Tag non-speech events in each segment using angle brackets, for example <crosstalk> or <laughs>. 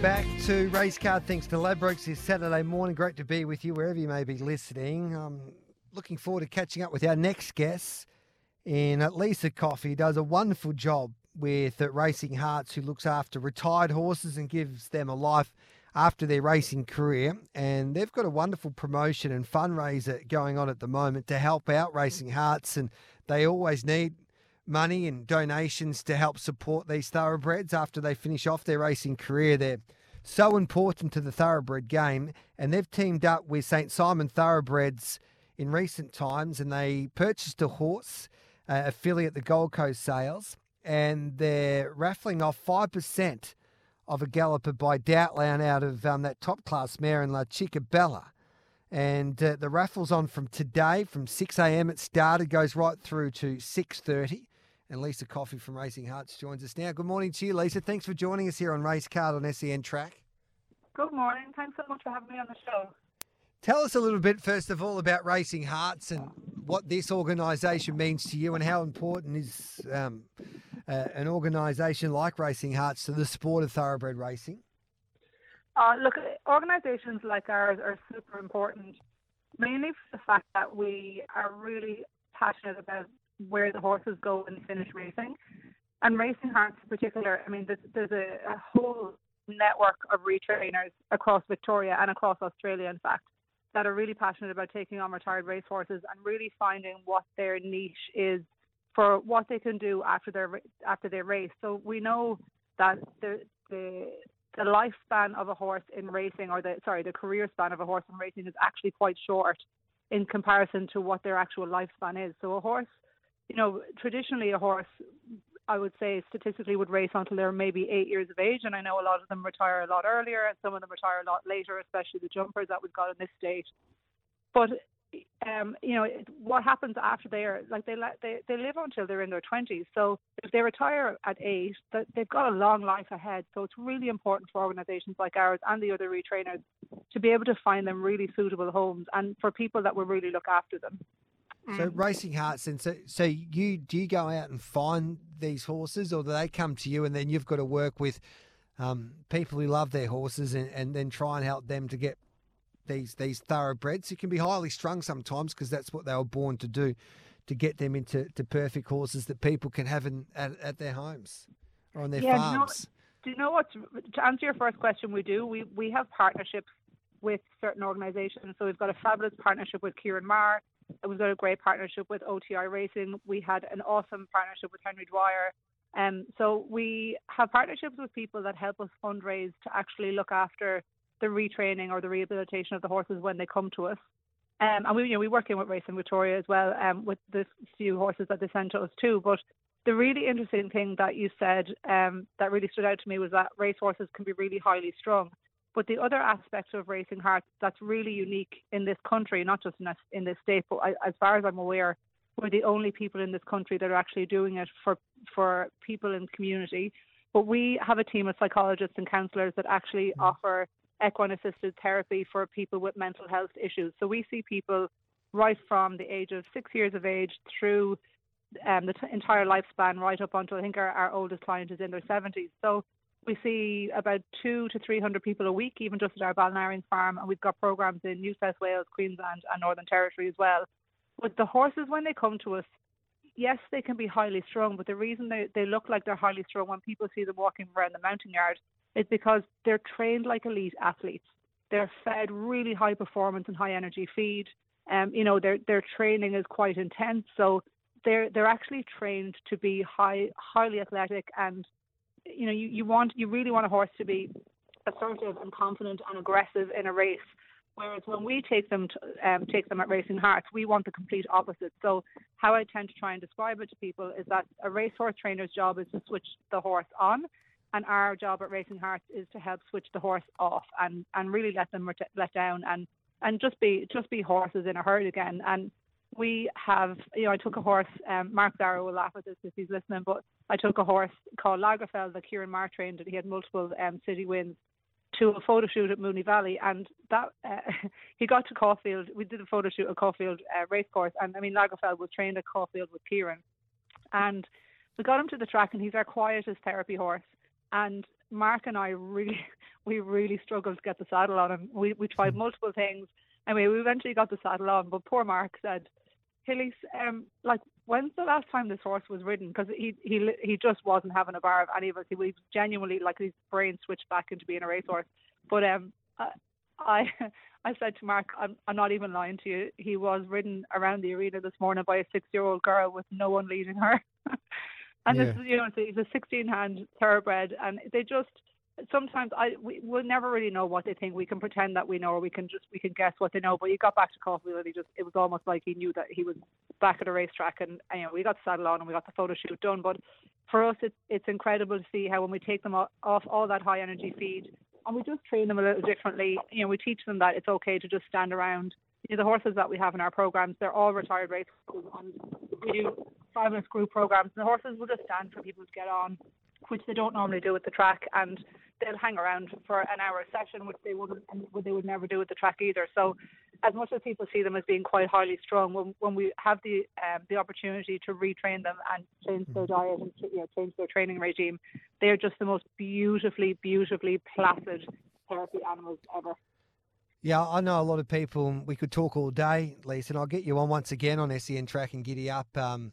Welcome back to Race Card. Thanks to Ladbrokes this Saturday morning. Great to be with you wherever you may be listening. I'm looking forward to catching up with our next guest in Lisa Coffey. Does a wonderful job with Racing Hearts, who looks after retired horses and gives them a life after their racing career. And they've got a wonderful promotion and fundraiser going on at the moment to help out Racing Hearts. And they always need money and donations to help support these thoroughbreds after they finish off their racing career. They're so important to the thoroughbred game, and they've teamed up with St. Simon Thoroughbreds in recent times, and they purchased a horse uh, affiliate, the Gold Coast Sales, and they're raffling off 5% of a galloper by Doubtland out of um, that top class mare in La Chica Bella. And uh, the raffle's on from today, from 6 a.m. It started, goes right through to 6.30. And Lisa Coffey from Racing Hearts joins us now. Good morning to you, Lisa. Thanks for joining us here on Race Card on SEN Track. Good morning. Thanks so much for having me on the show. Tell us a little bit, first of all, about Racing Hearts and what this organisation means to you and how important is um, uh, an organisation like Racing Hearts to the sport of thoroughbred racing? Uh, look, organisations like ours are super important, mainly for the fact that we are really passionate about where the horses go when they finish racing. And Racing Hearts in particular, I mean, there's, there's a, a whole network of retrainers across Victoria and across Australia, in fact, that are really passionate about taking on retired racehorses and really finding what their niche is for what they can do after their after their race. So we know that the the the lifespan of a horse in racing, or the sorry, the career span of a horse in racing is actually quite short in comparison to what their actual lifespan is. So a horse you know, traditionally a horse, I would say statistically would race until they're maybe eight years of age, and I know a lot of them retire a lot earlier, and some of them retire a lot later, especially the jumpers that we've got in this state. But um, you know, what happens after they are like they they they live until they're in their twenties. So if they retire at eight, they've got a long life ahead. So it's really important for organisations like ours and the other retrainers to be able to find them really suitable homes, and for people that will really look after them. So mm. racing hearts, and so so you do you go out and find these horses, or do they come to you, and then you've got to work with um, people who love their horses, and, and then try and help them to get these these thoroughbreds. It can be highly strung sometimes because that's what they were born to do, to get them into to perfect horses that people can have in, at, at their homes or on their yeah, farms. Do you know, do you know what? To answer your first question, we do. We we have partnerships with certain organisations. So we've got a fabulous partnership with Ciaron Maher We've got a great partnership with OTI Racing. We had an awesome partnership with Henry Dwyer. Um, so we have partnerships with people that help us fundraise to actually look after the retraining or the rehabilitation of the horses when they come to us. Um, and we, you know, we work in with Racing Victoria as well, um, with the few horses that they send to us too. But the really interesting thing that you said um, that really stood out to me was that racehorses can be really highly strung. But the other aspect of Racing Hearts that's really unique in this country, not just in this, in this state, but as far as I'm aware, we're the only people in this country that are actually doing it for for people in the community. But we have a team of psychologists and counsellors that actually mm. offer equine assisted therapy for people with mental health issues. So we see people right from the age of six years of age through um, the t- entire lifespan, right up until I think our, our oldest client is in their 70s. So we see about two to three hundred people a week, even just at our Ballinarians farm, and we've got programs in New South Wales, Queensland, and Northern Territory as well. But the horses, when they come to us, yes, they can be highly strung, but the reason they, they look like they're highly strung when people see them walking around the mounting yard is because they're trained like elite athletes. They're fed really high performance and high energy feed. Um, you know, their their training is quite intense, so they're they're actually trained to be high highly athletic and you know, you, you want you really want a horse to be assertive and confident and aggressive in a race. Whereas when we take them to, um, take them at Racing Hearts, we want the complete opposite. So how I tend to try and describe it to people is that a racehorse trainer's job is to switch the horse on, and our job at Racing Hearts is to help switch the horse off and, and really let them let down and and just be just be horses in a herd again. And we have, you know, I took a horse. Um, Mark Darrow will laugh at this if he's listening, but I took a horse called Lagerfeld that Ciaron Maher trained. And he had multiple um, city wins to a photo shoot at Moonee Valley, and that uh, <laughs> he got to Caulfield. We did a photo shoot at Caulfield uh, Racecourse, and I mean Lagerfeld was trained at Caulfield with Ciaron, and we got him to the track, and he's our quietest therapy horse. And Mark and I really, <laughs> we really struggled to get the saddle on him. We we tried hmm. multiple things. Anyway, we eventually got the saddle on, but poor Mark said, Hilly, um, like when's the last time this horse was ridden? Because he he he just wasn't having a bar of any of us. He was genuinely like his brain switched back into being a racehorse. But um, I <laughs> I said to Mark, I'm I'm not even lying to you. He was ridden around the arena this morning by a six year old girl with no one leading her. <laughs> and yeah. this is you know he's a 16 hand thoroughbred, and they just sometimes I we will never really know what they think. We can pretend that we know, or we can just we can guess what they know. But he got back to Caulfield and he just it was almost like he knew that he was back at a racetrack, and, you know we got saddle on and we got the photo shoot done. But for us, it's it's incredible to see how when we take them off all that high energy feed and we just train them a little differently. You know, we teach them that it's okay to just stand around. You know, the horses that we have in our programs, they're all retired race horses, we do fabulous group programs. And the horses will just stand for people to get on, which they don't normally do at the track, and they'll hang around for an hour session, which they wouldn't, they would never do at the track either. So, as much as people see them as being quite highly strung, when when we have the um, the opportunity to retrain them and change their mm-hmm. diet and you know, change their training regime, they are just the most beautifully, beautifully placid therapy animals ever. Yeah, I know a lot of people. We could talk all day, Lisa, and I'll get you on once again on SEN Track and Giddy Up. Um,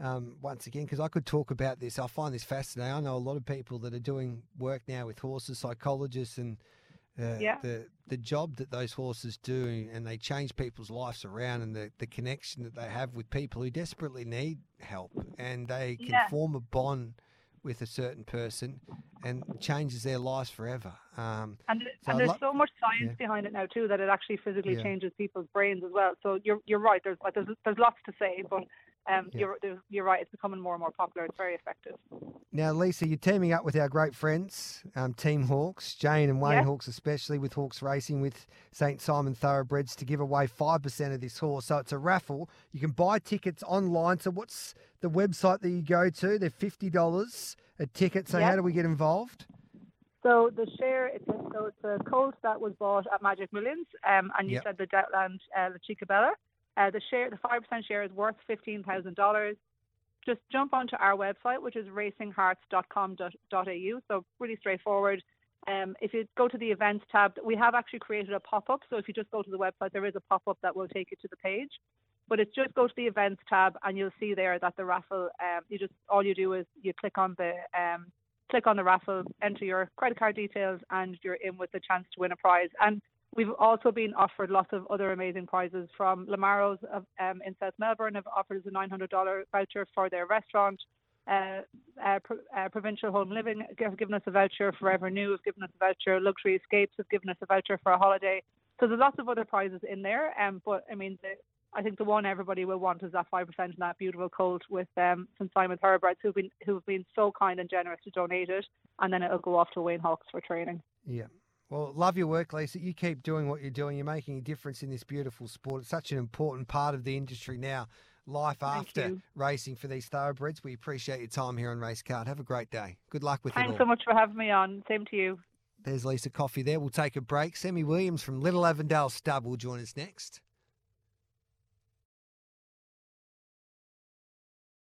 um, once again because I could talk about this. I find this fascinating. I know a lot of people that are doing work now with horses, psychologists, and uh, yeah. the the job that those horses do, and they change people's lives around, and the, the connection that they have with people who desperately need help, and they can yeah. form a bond with a certain person and changes their lives forever. Um, and, so and there's lo- so much science yeah. behind it now too that it actually physically yeah. changes people's brains as well. So you're you're right. There's there's there's lots to say, but um, yeah. you're, you're right. It's becoming more and more popular. It's very effective. Now, Lisa, you're teaming up with our great friends, um, Team Hawkes, Jane and Wayne yeah. Hawkes, especially with Hawkes Racing with St Simon Thoroughbreds to give away five percent of this horse. So it's a raffle. You can buy tickets online. So what's the website that you go to? They're fifty dollars a ticket. So yeah. how do we get involved? So the share, it's a, so it's a colt that was bought at Magic Millions, um, and you yep. said the Doubtland uh, La Chica Bella. Uh, the share, the five percent share is worth fifteen thousand dollars. Just jump onto our website, which is racinghearts.com.au. So really straightforward. Um, if you go to the events tab, we have actually created a pop-up. So if you just go to the website, there is a pop-up that will take you to the page. But it's just go to the events tab, and you'll see there that the raffle. Um, you just all you do is you click on the um, click on the raffle, enter your credit card details, and you're in with the chance to win a prize. And We've also been offered lots of other amazing prizes from Lamaro's um, in South Melbourne have offered us a $900 voucher for their restaurant. Uh, uh, Pro- uh, Provincial Home Living have given us a voucher. Forever New have given us a voucher. Luxury Escapes have given us a voucher for a holiday. So there's lots of other prizes in there. Um, but I mean, the, I think the one everybody will want is that five percent in that beautiful colt with um, St Simon Thoroughbreds who've been who've been so kind and generous to donate it, and then it'll go off to Wayne Hawkes for training. Yeah, well, love your work, Lisa. You keep doing what you're doing. You're making a difference in this beautiful sport. It's such an important part of the industry now. Life Thank after you. racing for these thoroughbreds. We appreciate your time here on Racecard. Have a great day. Good luck with Thanks it. Thanks so much for having me on. Same to you. There's Lisa Coffey there. We'll take a break. Sammy Williams from Little Avondale Stud will join us next.